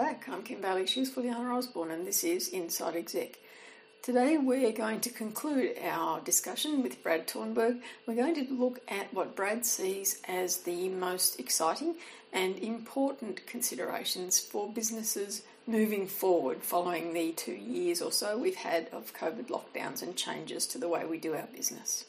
back. I'm Kim Bailey Shoes Juliana Osborne, and this is Inside Exec. Today we're going to conclude our discussion with Brad Thornburg. We're going to look at what Brad sees as the most exciting and important considerations for businesses moving forward following the two years or so we've had of COVID lockdowns and changes to the way we do our business.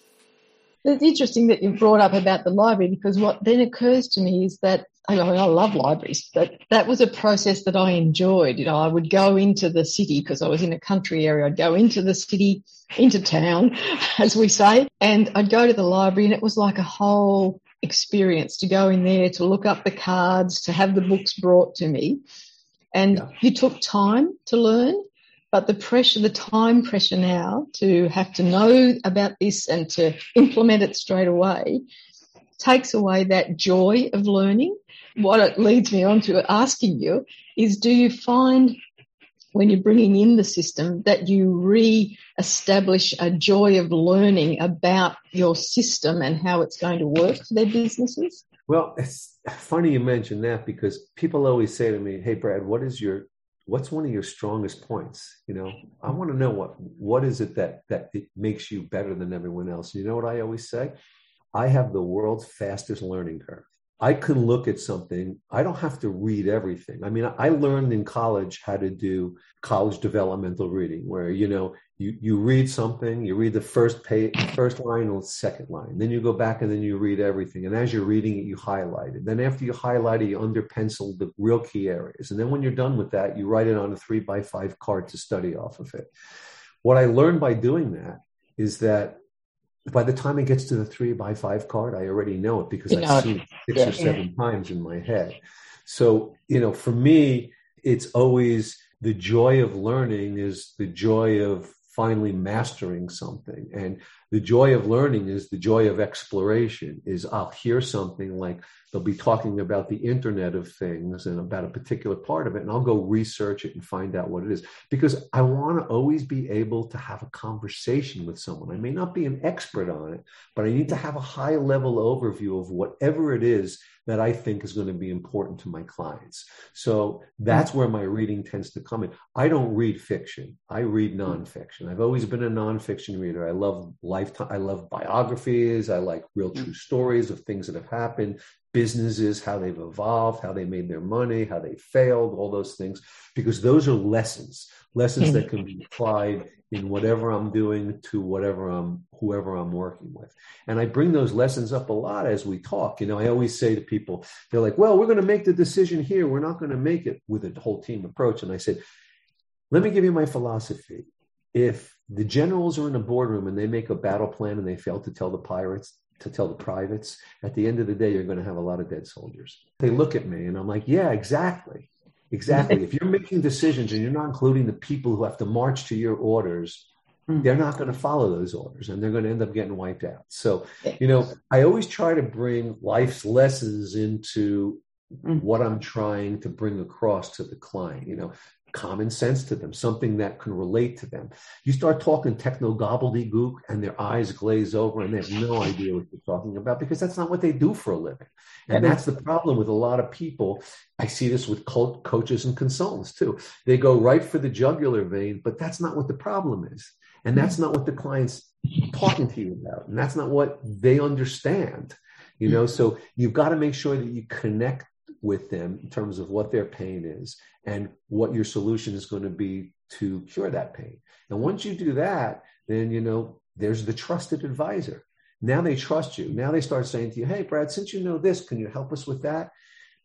It's interesting that you brought up about the library because what then occurs to me is that I, I love libraries, but that was a process that I enjoyed. You know, I would go into the city because I was in a country area. I'd go into the city, into town, as we say, and I'd go to the library and it was like a whole experience to go in there, to look up the cards, to have the books brought to me. And yeah. you took time to learn but the pressure, the time pressure now to have to know about this and to implement it straight away takes away that joy of learning. What it leads me on to asking you is do you find when you're bringing in the system that you re-establish a joy of learning about your system and how it's going to work for their businesses? Well, it's funny you mention that because people always say to me, "Hey, Brad, what is your what's one of your strongest points you know i want to know what what is it that that it makes you better than everyone else you know what i always say i have the world's fastest learning curve I can look at something. I don't have to read everything. I mean, I learned in college how to do college developmental reading, where you know you you read something, you read the first page, first line or second line, then you go back and then you read everything. And as you're reading it, you highlight it. Then after you highlight it, you under pencil the real key areas. And then when you're done with that, you write it on a three by five card to study off of it. What I learned by doing that is that by the time it gets to the three by five card, I already know it because you I've seen it six yeah, or seven yeah. times in my head. So, you know, for me, it's always the joy of learning is the joy of finally mastering something. And the joy of learning is the joy of exploration is I'll hear something like they'll be talking about the internet of things and about a particular part of it. And I'll go research it and find out what it is because I want to always be able to have a conversation with someone. I may not be an expert on it, but I need to have a high level overview of whatever it is that I think is going to be important to my clients. So mm-hmm. that's where my reading tends to come in. I don't read fiction. I read mm-hmm. nonfiction. I've always been a nonfiction reader. I love lifetime. I love biographies. I like real mm-hmm. true stories of things that have happened, businesses, how they've evolved, how they made their money, how they failed, all those things, because those are lessons, lessons that can be applied in whatever I'm doing to whatever I'm, whoever I'm working with. And I bring those lessons up a lot as we talk. You know, I always say to people, they're like, well, we're going to make the decision here. We're not going to make it with a whole team approach. And I said, let me give you my philosophy. If the generals are in a boardroom and they make a battle plan and they fail to tell the pirates, to tell the privates, at the end of the day, you're going to have a lot of dead soldiers. They look at me and I'm like, yeah, exactly. Exactly. if you're making decisions and you're not including the people who have to march to your orders, hmm. they're not going to follow those orders and they're going to end up getting wiped out. So, you know, I always try to bring life's lessons into hmm. what I'm trying to bring across to the client. You know, common sense to them, something that can relate to them. You start talking techno gobbledygook and their eyes glaze over and they have no idea what you're talking about because that's not what they do for a living. And that's the problem with a lot of people. I see this with coaches and consultants too. They go right for the jugular vein, but that's not what the problem is. And that's not what the client's talking to you about. And that's not what they understand. You know, so you've got to make sure that you connect with them in terms of what their pain is and what your solution is going to be to cure that pain. And once you do that, then, you know, there's the trusted advisor. Now they trust you. Now they start saying to you, Hey, Brad, since you know this, can you help us with that?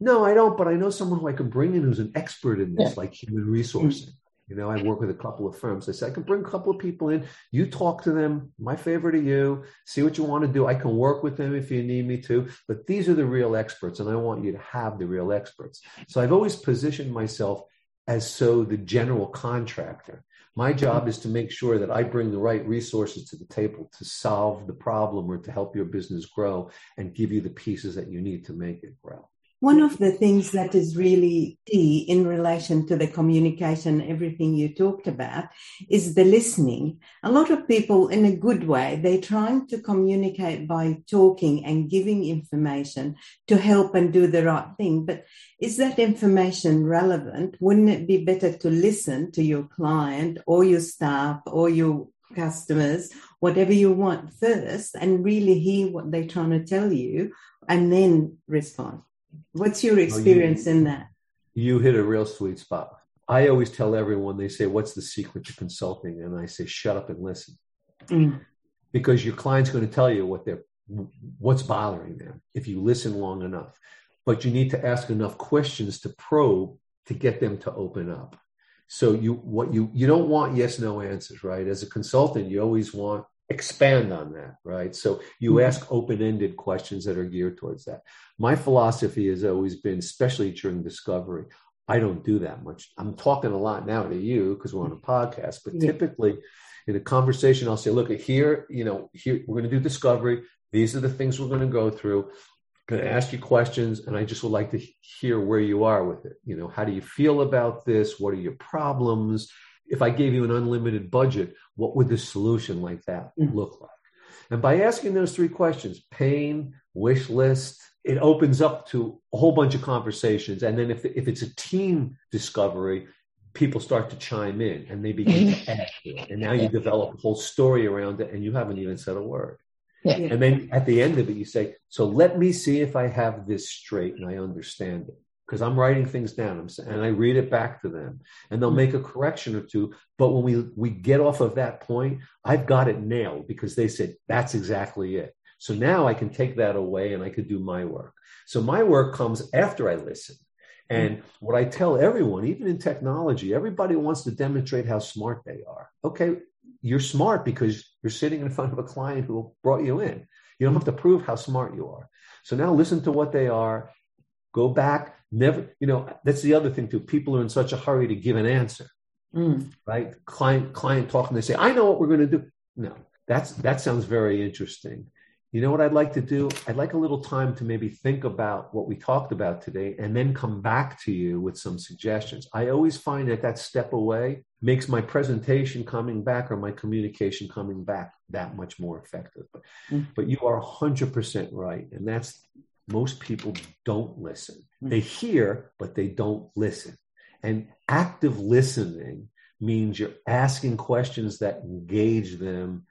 No, I don't, but I know someone who I can bring in who's an expert in this, yeah. like human resourcing. You know, I work with a couple of firms. I said, I can bring a couple of people in. You talk to them. My favor to you. See what you want to do. I can work with them if you need me to. But these are the real experts, and I want you to have the real experts. So I've always positioned myself as so the general contractor. My job is to make sure that I bring the right resources to the table to solve the problem or to help your business grow and give you the pieces that you need to make it grow. One of the things that is really key in relation to the communication, everything you talked about, is the listening. A lot of people, in a good way, they're trying to communicate by talking and giving information to help and do the right thing. But is that information relevant? Wouldn't it be better to listen to your client or your staff or your customers, whatever you want first, and really hear what they're trying to tell you and then respond? What's your experience oh, you, in that? You hit a real sweet spot. I always tell everyone, they say, What's the secret to consulting? And I say, Shut up and listen. Mm. Because your client's going to tell you what they're what's bothering them if you listen long enough. But you need to ask enough questions to probe to get them to open up. So you what you you don't want yes no answers, right? As a consultant, you always want expand on that, right? So you mm-hmm. ask open ended questions that are geared towards that. My philosophy has always been, especially during discovery, I don't do that much. I'm talking a lot now to you because we're on a podcast, but yeah. typically in a conversation, I'll say, look, here, you know, here, we're going to do discovery. These are the things we're going to go through. I'm going to ask you questions, and I just would like to hear where you are with it. You know, how do you feel about this? What are your problems? If I gave you an unlimited budget, what would the solution like that mm-hmm. look like? And by asking those three questions, pain, wish list, it opens up to a whole bunch of conversations. And then if, if it's a team discovery, people start to chime in and they begin to add to it. And now you develop a whole story around it and you haven't even said a word. Yeah. And then at the end of it, you say, So let me see if I have this straight and I understand it because I'm writing things down and I read it back to them and they'll hmm. make a correction or two. But when we, we get off of that point, I've got it nailed because they said, that's exactly it. So now I can take that away and I could do my work. So my work comes after I listen. Hmm. And what I tell everyone, even in technology, everybody wants to demonstrate how smart they are. Okay, you're smart because you're sitting in front of a client who brought you in. You don't have to prove how smart you are. So now listen to what they are Go back. Never, you know, that's the other thing too. People are in such a hurry to give an answer, mm. right? Client, client talking, they say, I know what we're going to do. No, that's, that sounds very interesting. You know what I'd like to do? I'd like a little time to maybe think about what we talked about today and then come back to you with some suggestions. I always find that that step away makes my presentation coming back or my communication coming back that much more effective. But, mm. but you are 100% right. And that's most people don't listen. Hmm. They hear, but they don't listen. And active listening means you're asking questions that engage them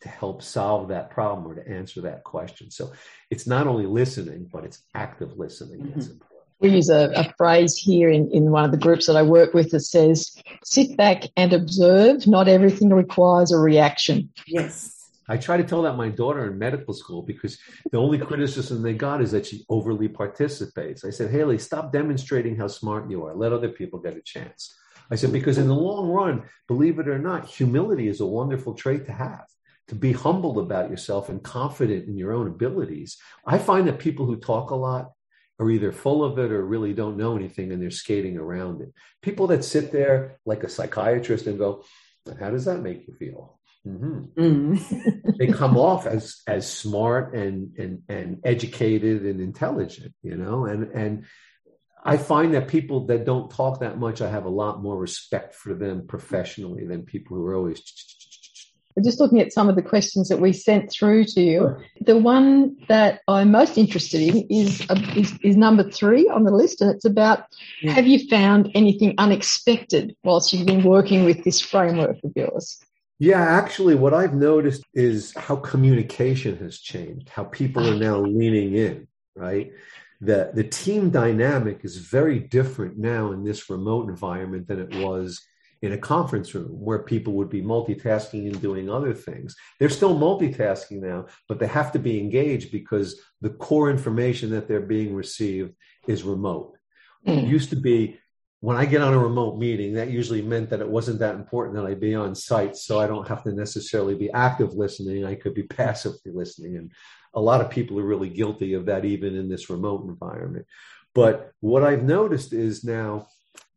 to help solve that problem or to answer that question. So it's not only listening, but it's active listening. Mm-hmm. We use a, a, phrase here in, in one of the groups that I work with that says, sit back and observe. Not everything requires a reaction. Yes. I try to tell that my daughter in medical school because the only criticism they got is that she overly participates. I said, Haley, stop demonstrating how smart you are. Let other people get a chance. I said, because in the long run, believe it or not, humility is a wonderful trait to have. To be humble about yourself and confident in your own abilities. I find that people who talk a lot are either full of it or really don't know anything and they're skating around it. People that sit there like a psychiatrist and go, How does that make you feel? Mm-hmm. Mm. they come off as as smart and and and educated and intelligent, you know, and and I find that people that don't talk that much, I have a lot more respect for them professionally than people who are always. Just looking at some of the questions that we sent through to you, the one that I'm most interested in is, uh, is, is number three on the list, and it's about yeah. have you found anything unexpected whilst you've been working with this framework of yours? Yeah, actually, what I've noticed is how communication has changed, how people are now leaning in, right? The, the team dynamic is very different now in this remote environment than it was in a conference room where people would be multitasking and doing other things. They're still multitasking now, but they have to be engaged because the core information that they're being received is remote. Mm. It used to be when I get on a remote meeting, that usually meant that it wasn't that important that I be on site. So I don't have to necessarily be active listening. I could be passively listening. And a lot of people are really guilty of that, even in this remote environment. But what I've noticed is now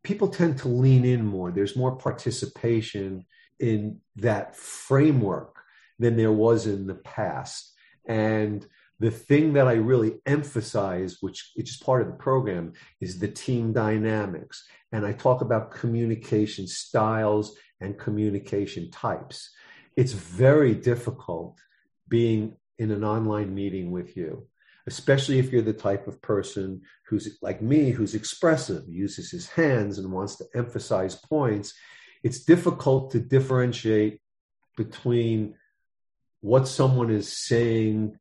people tend to lean in more. There's more participation in that framework than there was in the past. And the thing that I really emphasize, which is part of the program, is the team dynamics. And I talk about communication styles and communication types. It's very difficult being in an online meeting with you, especially if you're the type of person who's like me, who's expressive, uses his hands, and wants to emphasize points. It's difficult to differentiate between what someone is saying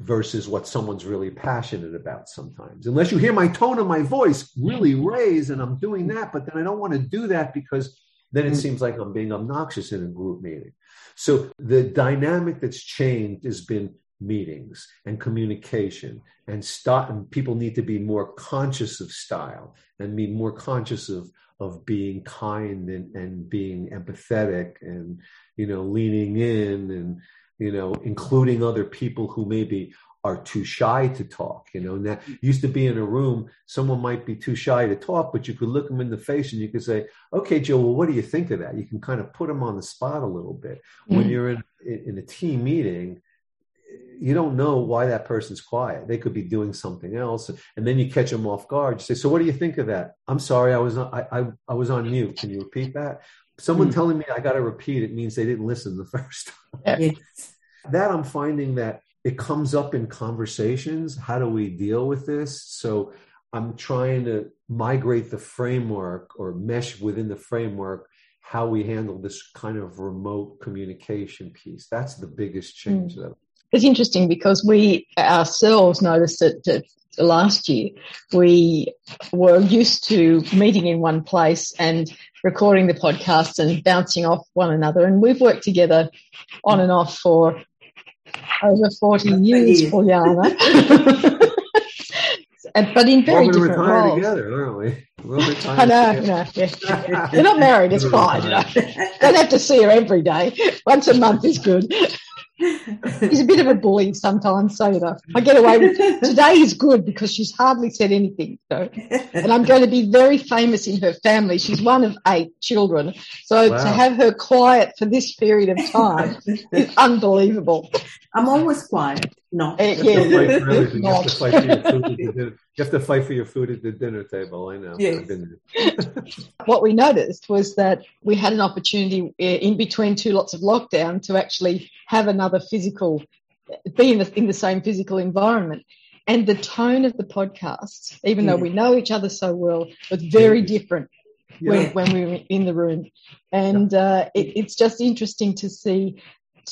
versus what someone's really passionate about sometimes. Unless you hear my tone of my voice really raise and I'm doing that, but then I don't want to do that because then it mm. seems like I'm being obnoxious in a group meeting. So the dynamic that's changed has been meetings and communication and start and people need to be more conscious of style and be more conscious of of being kind and, and being empathetic and you know leaning in and you know, including other people who maybe are too shy to talk. You know, now used to be in a room, someone might be too shy to talk, but you could look them in the face and you could say, "Okay, Joe, well, what do you think of that?" You can kind of put them on the spot a little bit. Mm-hmm. When you're in in a team meeting, you don't know why that person's quiet. They could be doing something else, and then you catch them off guard. You say, "So, what do you think of that?" I'm sorry, I was on, I, I, I was on mute. Can you repeat that? Someone mm-hmm. telling me I got to repeat it means they didn't listen the first time. Yes. That I'm finding that it comes up in conversations. How do we deal with this? So I'm trying to migrate the framework or mesh within the framework how we handle this kind of remote communication piece. That's the biggest change. Mm. It's interesting because we ourselves noticed that, last year we were used to meeting in one place and recording the podcast and bouncing off one another. And we've worked together on and off for over 40 years, Juliana. but in very We're different retire roles. together, aren't we? We'll I know, no, yeah. They're not married, it's fine. You know. Don't have to see her every day. Once a month is good. He's a bit of a bully sometimes, so you know, I get away with it. Today is good because she's hardly said anything. So, and I'm going to be very famous in her family. She's one of eight children. So wow. to have her quiet for this period of time is unbelievable. I'm always quiet. No. Yeah. You, have to fight for your food at the dinner. You have to fight for your food at the dinner table. I know. Yes. what we noticed was that we had an opportunity uh, in between two lots of lockdown to actually have another physical, be in the, in the same physical environment. And the tone of the podcast, even yeah. though we know each other so well, was very different yeah. when, when, we were in the room. And uh, it, it's just interesting to see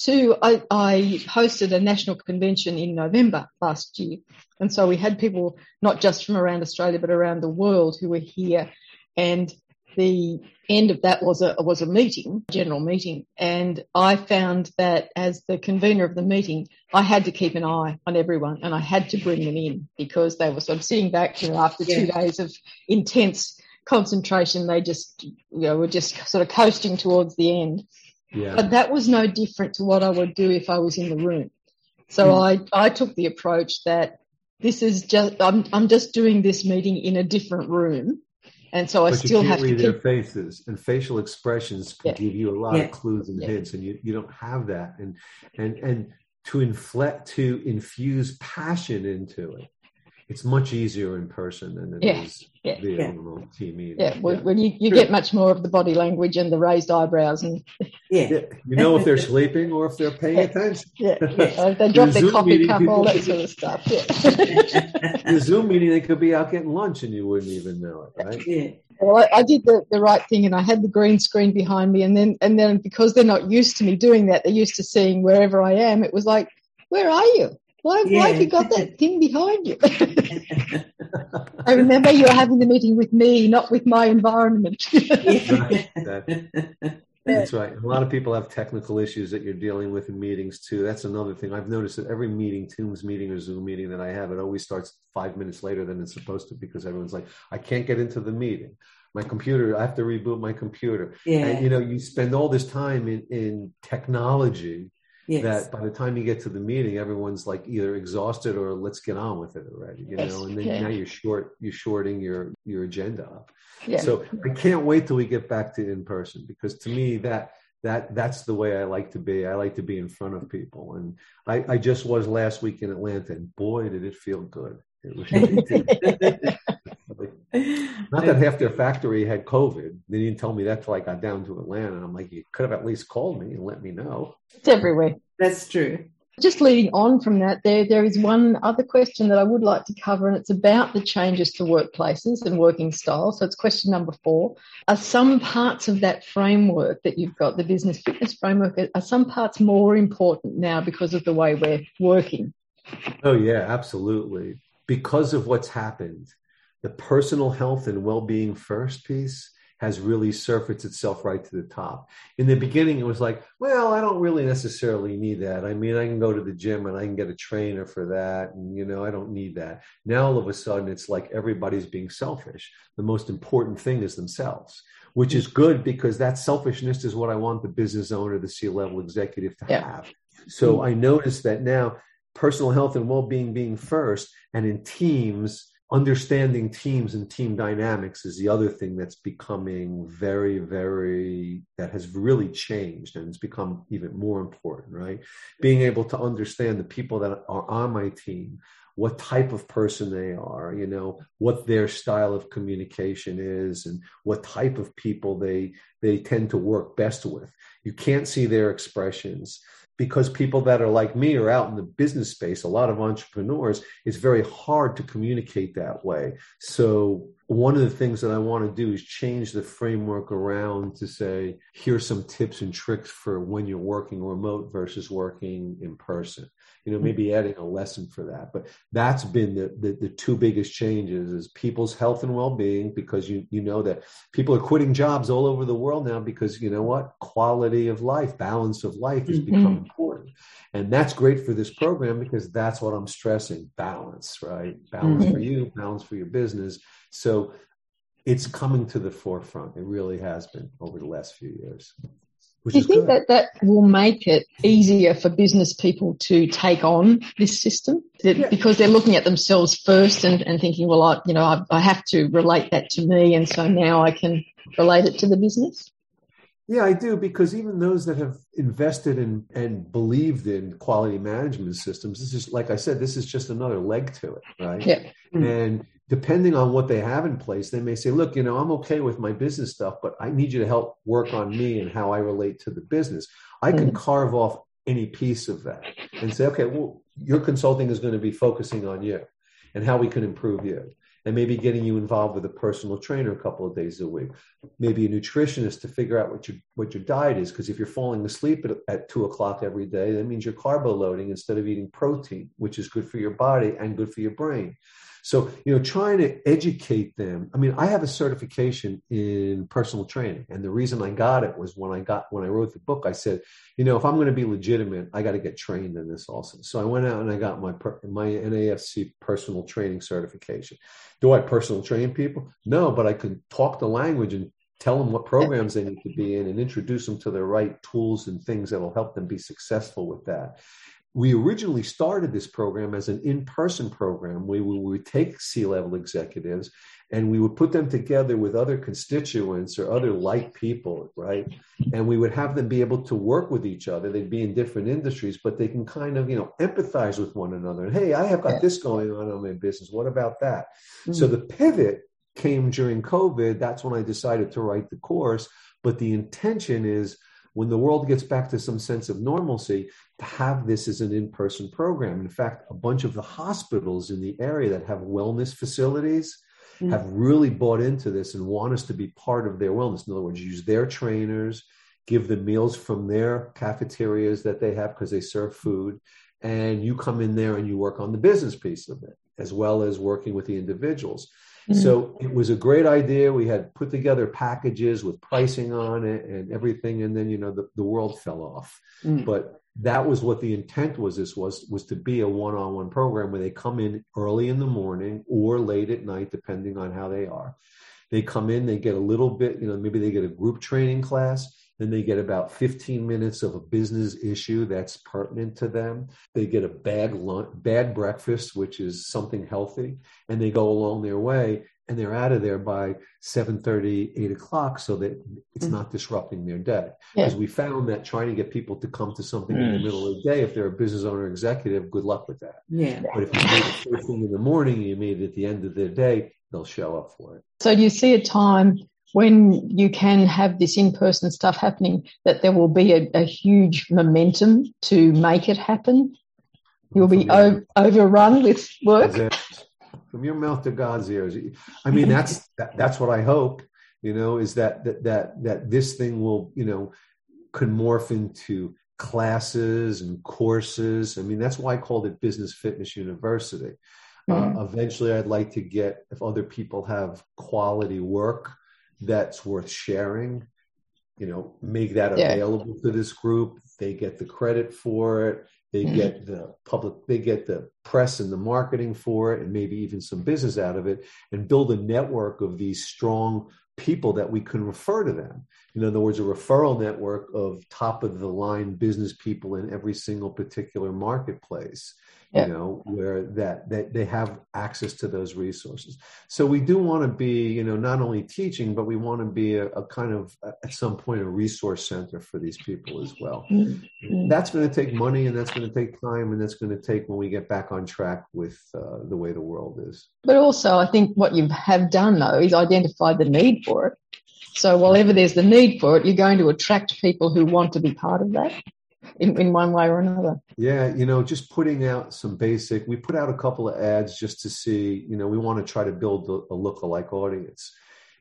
two, I, I, hosted a national convention in November last year. And so we had people not just from around Australia, but around the world who were here. And the end of that was a, was a meeting, general meeting. And I found that as the convener of the meeting, I had to keep an eye on everyone and I had to bring them in because they were sort of sitting back, you know, after yeah. two days of intense concentration, they just, you know, were just sort of coasting towards the end. Yeah. But that was no different to what I would do if I was in the room. So hmm. I, I took the approach that this is just, I'm, I'm just doing this meeting in a different room. And so I but still have to read keep... their faces and facial expressions can yeah. give you a lot yeah. of clues and yeah. hints and you, you don't have that. And, and, and to inflect, to infuse passion into it it's much easier in person than it yeah. is yeah. via yeah. remote TV. Yeah, yeah. when you, you get much more of the body language and the raised eyebrows and yeah, you know if they're sleeping or if they're paying attention. Yeah, yeah. they drop their coffee meeting, cup, all that sort of stuff. Yeah. in a Zoom meeting, they could be out getting lunch and you wouldn't even know it, right? Yeah. Well, I, I did the, the right thing, and I had the green screen behind me, and then and then because they're not used to me doing that, they're used to seeing wherever I am. It was like, where are you? Why, yeah. why have you got that thing behind you? I remember you were having the meeting with me, not with my environment. That's right. A lot of people have technical issues that you're dealing with in meetings too. That's another thing. I've noticed that every meeting, Teams meeting or Zoom meeting that I have, it always starts five minutes later than it's supposed to because everyone's like, I can't get into the meeting. My computer, I have to reboot my computer. Yeah. And you know, you spend all this time in, in technology Yes. That by the time you get to the meeting, everyone's like either exhausted or let's get on with it already, you yes. know. And then yeah. now you're short, you're shorting your your agenda up. Yeah. So I can't wait till we get back to in person because to me that that that's the way I like to be. I like to be in front of people, and I, I just was last week in Atlanta, and boy, did it feel good. It was, not that half their factory had COVID. They didn't tell me that till I got down to Atlanta. And I'm like, you could have at least called me and let me know. It's everywhere. That's true. Just leading on from that, there there is one other question that I would like to cover, and it's about the changes to workplaces and working styles. So it's question number four. Are some parts of that framework that you've got, the business fitness framework, are some parts more important now because of the way we're working? Oh yeah, absolutely. Because of what's happened, the personal health and well-being first piece has really surfaced itself right to the top. In the beginning, it was like, well, I don't really necessarily need that. I mean, I can go to the gym and I can get a trainer for that. And, you know, I don't need that. Now, all of a sudden, it's like everybody's being selfish. The most important thing is themselves, which is good because that selfishness is what I want the business owner, the C level executive to yeah. have. So I noticed that now personal health and well being being first, and in teams, understanding teams and team dynamics is the other thing that's becoming very very that has really changed and it's become even more important right? Being able to understand the people that are on my team what type of person they are you know what their style of communication is and what type of people they they tend to work best with. You can't see their expressions because people that are like me are out in the business space, a lot of entrepreneurs, it's very hard to communicate that way. So one of the things that I want to do is change the framework around to say, here's some tips and tricks for when you're working remote versus working in person you know maybe adding a lesson for that. But that's been the, the, the two biggest changes is people's health and well-being because you you know that people are quitting jobs all over the world now because you know what quality of life balance of life has mm-hmm. become important. And that's great for this program because that's what i'm stressing balance right? Balance mm-hmm. for you balance for your business. So it's coming to the forefront. It really has been over the last few years do you think good. that that will make it easier for business people to take on this system yeah. because they're looking at themselves first and, and thinking, well, I, you know, I, I have to relate that to me, and so now I can relate it to the business. Yeah, I do because even those that have invested in and believed in quality management systems, this is like I said, this is just another leg to it, right? Yeah. And depending on what they have in place, they may say, look, you know, I'm okay with my business stuff, but I need you to help work on me and how I relate to the business. I can mm-hmm. carve off any piece of that and say, okay, well, your consulting is going to be focusing on you and how we can improve you. And maybe getting you involved with a personal trainer a couple of days a week, maybe a nutritionist to figure out what your what your diet is. Because if you're falling asleep at, at two o'clock every day, that means you're carbo loading instead of eating protein, which is good for your body and good for your brain. So, you know, trying to educate them. I mean, I have a certification in personal training. And the reason I got it was when I got, when I wrote the book, I said, you know, if I'm going to be legitimate, I got to get trained in this also. So I went out and I got my, my NAFC personal training certification. Do I personal train people? No, but I can talk the language and tell them what programs they need to be in and introduce them to the right tools and things that will help them be successful with that we originally started this program as an in-person program where we would take C-level executives and we would put them together with other constituents or other like people, right? And we would have them be able to work with each other. They'd be in different industries, but they can kind of, you know, empathize with one another. And hey, I have got this going on in my business. What about that? Mm-hmm. So the pivot came during COVID. That's when I decided to write the course. But the intention is when the world gets back to some sense of normalcy, to have this as an in person program. In fact, a bunch of the hospitals in the area that have wellness facilities mm-hmm. have really bought into this and want us to be part of their wellness. In other words, use their trainers, give them meals from their cafeterias that they have because they serve food. And you come in there and you work on the business piece of it, as well as working with the individuals. Mm-hmm. So it was a great idea. We had put together packages with pricing on it and everything. And then, you know, the, the world fell off. Mm-hmm. But that was what the intent was this was was to be a one-on-one program where they come in early in the morning or late at night depending on how they are they come in they get a little bit you know maybe they get a group training class then they get about 15 minutes of a business issue that's pertinent to them they get a bad lunch bag breakfast which is something healthy and they go along their way and they're out of there by 7 8 o'clock so that it's mm. not disrupting their day because yeah. we found that trying to get people to come to something mm. in the mm. middle of the day if they're a business owner executive good luck with that yeah but if you made it first thing in the morning you made it at the end of the day they'll show up for it so do you see a time when you can have this in-person stuff happening that there will be a, a huge momentum to make it happen you'll be o- overrun with work from your mouth to God's ears. I mean, that's that, that's what I hope. You know, is that that that that this thing will you know could morph into classes and courses. I mean, that's why I called it Business Fitness University. Mm-hmm. Uh, eventually, I'd like to get if other people have quality work that's worth sharing. You know, make that yeah. available to this group. They get the credit for it they mm-hmm. get the public, they get the press and the marketing for it, and maybe even some business out of it, and build a network of these strong people that we can refer to them. In other words, a referral network of top of the line business people in every single particular marketplace yeah. you know where that, that they have access to those resources so we do want to be you know not only teaching but we want to be a, a kind of at some point a resource center for these people as well mm-hmm. that's going to take money and that's going to take time and that's going to take when we get back on track with uh, the way the world is but also i think what you have done though is identify the need for it so wherever there's the need for it, you're going to attract people who want to be part of that in, in one way or another. Yeah, you know, just putting out some basic, we put out a couple of ads just to see, you know, we want to try to build a, a look-alike audience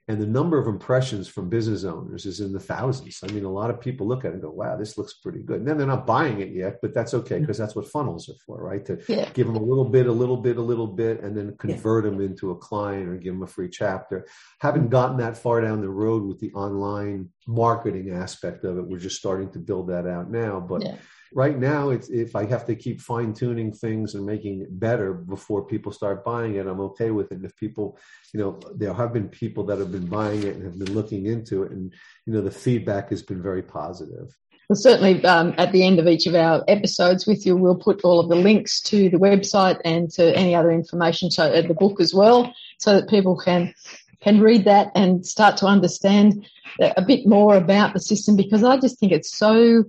and the number of impressions from business owners is in the thousands. I mean, a lot of people look at it and go, wow, this looks pretty good. And then they're not buying it yet, but that's okay mm-hmm. because that's what funnels are for, right? To yeah. give them a little bit, a little bit, a little bit, and then convert yeah. them into a client or give them a free chapter. Haven't gotten that far down the road with the online marketing aspect of it. We're just starting to build that out now. But yeah right now it's if i have to keep fine tuning things and making it better before people start buying it i'm okay with it and if people you know there have been people that have been buying it and have been looking into it and you know the feedback has been very positive well, certainly um, at the end of each of our episodes with you, we'll put all of the links to the website and to any other information, so uh, the book as well, so that people can can read that and start to understand a bit more about the system. Because I just think it's so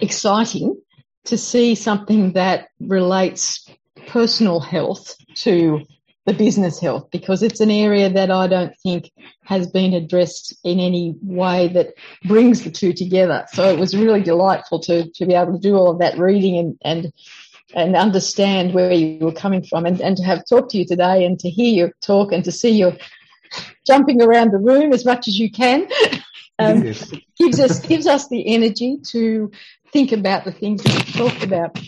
exciting to see something that relates personal health to the business health because it's an area that I don't think has been addressed in any way that brings the two together. So it was really delightful to, to be able to do all of that reading and, and, and understand where you were coming from and, and to have talked to you today and to hear your talk and to see you jumping around the room as much as you can. Um, yes. gives us gives us the energy to think about the things we talked about.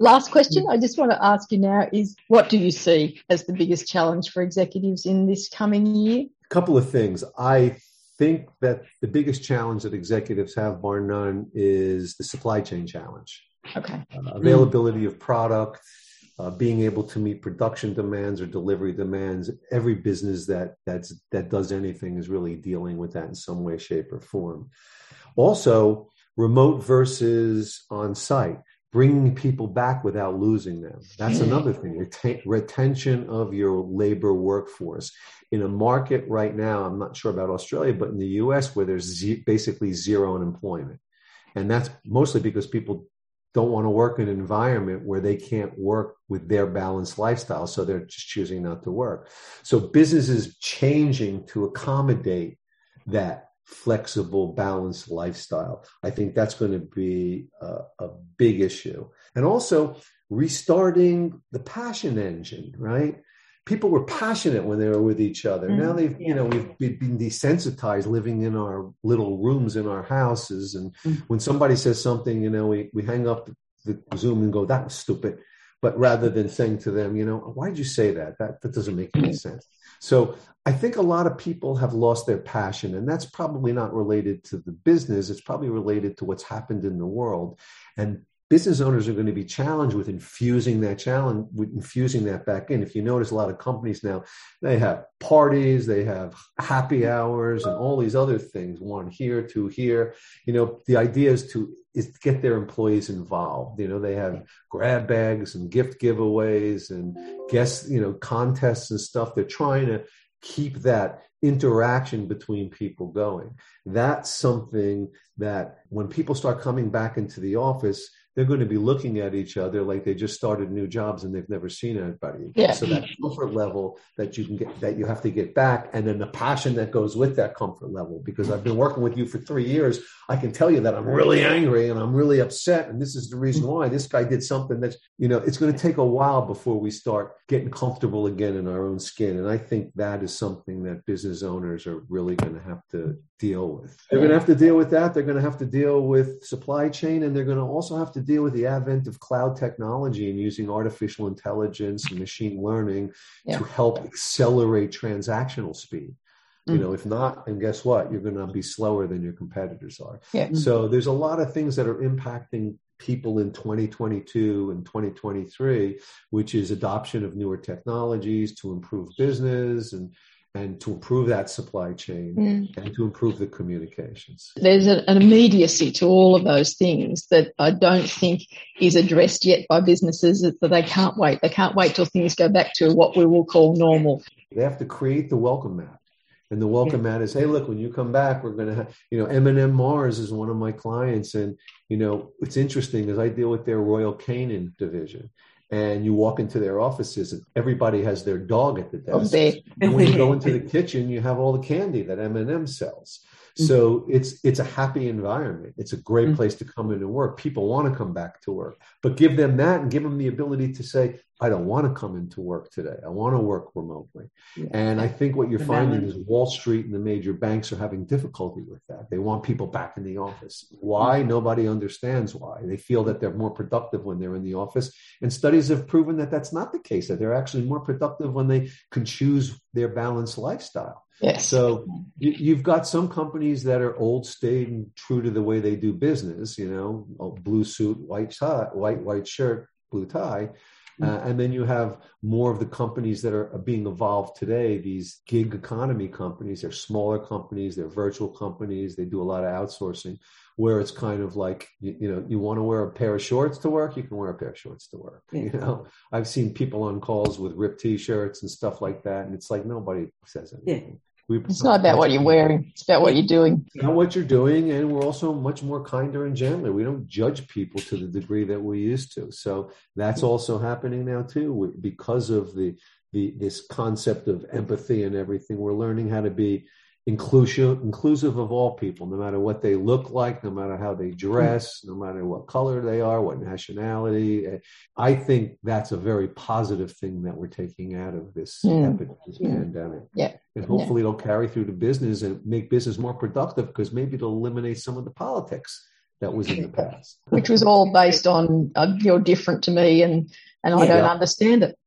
Last question I just want to ask you now is what do you see as the biggest challenge for executives in this coming year? A couple of things. I think that the biggest challenge that executives have, bar none, is the supply chain challenge. Okay. Uh, availability mm. of product, uh, being able to meet production demands or delivery demands. Every business that that's that does anything is really dealing with that in some way, shape, or form. Also, remote versus on site, bringing people back without losing them. That's another thing. Ret- retention of your labor workforce in a market right now. I'm not sure about Australia, but in the U.S. where there's z- basically zero unemployment, and that's mostly because people don't want to work in an environment where they can't work with their balanced lifestyle. So they're just choosing not to work. So businesses changing to accommodate that flexible, balanced lifestyle. I think that's going to be a, a big issue. And also restarting the passion engine, right? People were passionate when they were with each other. Mm-hmm. Now they've, you know, we've been desensitized living in our little rooms in our houses. And mm-hmm. when somebody says something, you know, we, we hang up the Zoom and go, that was stupid. But rather than saying to them, you know, why did you say that? That, that doesn't make any mm-hmm. sense. So I think a lot of people have lost their passion, and that's probably not related to the business. It's probably related to what's happened in the world. And business owners are going to be challenged with infusing that challenge with infusing that back in. If you notice a lot of companies now they have parties they have happy hours and all these other things one here two here. You know the idea is to is to get their employees involved. You know they have grab bags and gift giveaways and guest you know contests and stuff. They're trying to keep that interaction between people going. That's something that when people start coming back into the office, they're going to be looking at each other like they just started new jobs and they've never seen anybody. Yeah. So that comfort level that you can get, that you have to get back, and then the passion that goes with that comfort level. Because I've been working with you for three years, I can tell you that I'm really angry and I'm really upset, and this is the reason why this guy did something that's, you know, it's going to take a while before we start getting comfortable again in our own skin. And I think that is something that business owners are really going to have to deal with. They're going to have to deal with that. They're going to have to deal with supply chain, and they're going to also have to deal with the advent of cloud technology and using artificial intelligence and machine learning Yeah. to help accelerate transactional speed. You Mm. know, if not, and guess what? You're going to be slower than your competitors are. Yeah. So there's a lot of things that are impacting people in 2022 and 2023, which is adoption of newer technologies to improve business and and to improve that supply chain Mm. and to improve the communications. There's an immediacy to all of those things that I don't think is addressed yet by businesses that they can't wait. They can't wait till things go back to what we will call normal. They have to create the welcome mat. And the welcome mat is, hey, look, when you come back, we're going to you know, M&M Mars is one of my clients. And, you know, it's interesting is I deal with their Royal Canin division. And you walk into their offices and everybody has their dog at the desk. their And when you go into the kitchen, you have all the candy that M&M sells. So it's it's a happy environment. It's a great Mhm. place to come in and work. People want to come back to work, but give them that and give them the ability to say, "I don't want to come into work today. I want to work remotely." Yeah. And I think what you're finding is Wall Street and the major banks are having difficulty with that. They want people back in the office. Why? Nobody understands why. They feel that they're more productive when they're in the office, and studies have proven that that's not the case. That they're actually more productive when they can choose their balanced lifestyle. Yes. So you, you've got some companies that are old, staid, and true to the way they do business. You know, blue suit, white tie, white white shirt, blue tie, uh, and then you have more of the companies that are being evolved today. These gig economy companies. They're smaller companies. They're virtual companies. They do a lot of outsourcing. Where it's kind of like you, you know, you want to wear a pair of shorts to work, you can wear a pair of shorts to work. Yeah. You know, I've seen people on calls with ripped t-shirts and stuff like that, and it's like nobody says anything. We, it's not about what you're wearing. It's about what you're doing. It's not what you're doing, and we're also much more kinder and gentler. We don't judge people to the degree that we used to. So that's also happening now too, because of the the this concept of empathy and everything. We're learning how to be inclusive inclusive of all people, no matter what they look like, no matter how they dress, no matter what color they are, what nationality. I think that's a very positive thing that we're taking out of this, Mm. epi- this Mm. pandemic. Yeah. And hopefully it'll carry through to business and make business more productive because maybe it'll eliminate some of the politics that was in the past. which was all based on uh, you're different to me and and I don't understand it.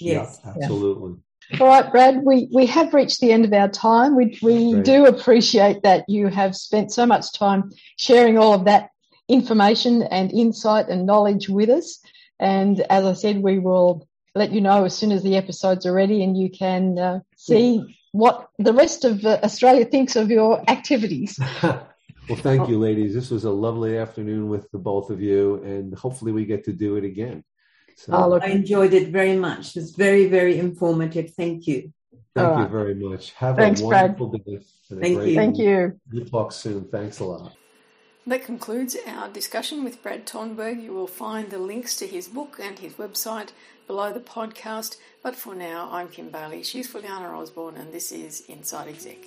Yes. Yeah, absolutely. All right, Brad, we, we have reached the end of our time. We we Great. do appreciate that you have spent so much time sharing all of that information and insight and knowledge with us. And as I said, we will let you know as soon as the episodes are ready and you can uh, see what the rest of uh, Australia thinks of your activities. well, thank you, ladies. This was a lovely afternoon with the both of you, and hopefully we get to do it again. So, Oh, look, I enjoyed it very much. It was very, very informative. Thank you. thank all you right. very much. Have Thanks, a Brad. wonderful day. Thank you. thank you. We'll talk soon. Thanks a lot. That concludes our discussion with Brad Thornburg. You will find the links to his book and his website below the podcast. But for now, I'm Kim Bailey. She's Juliana Osborne, and this is Inside Exec.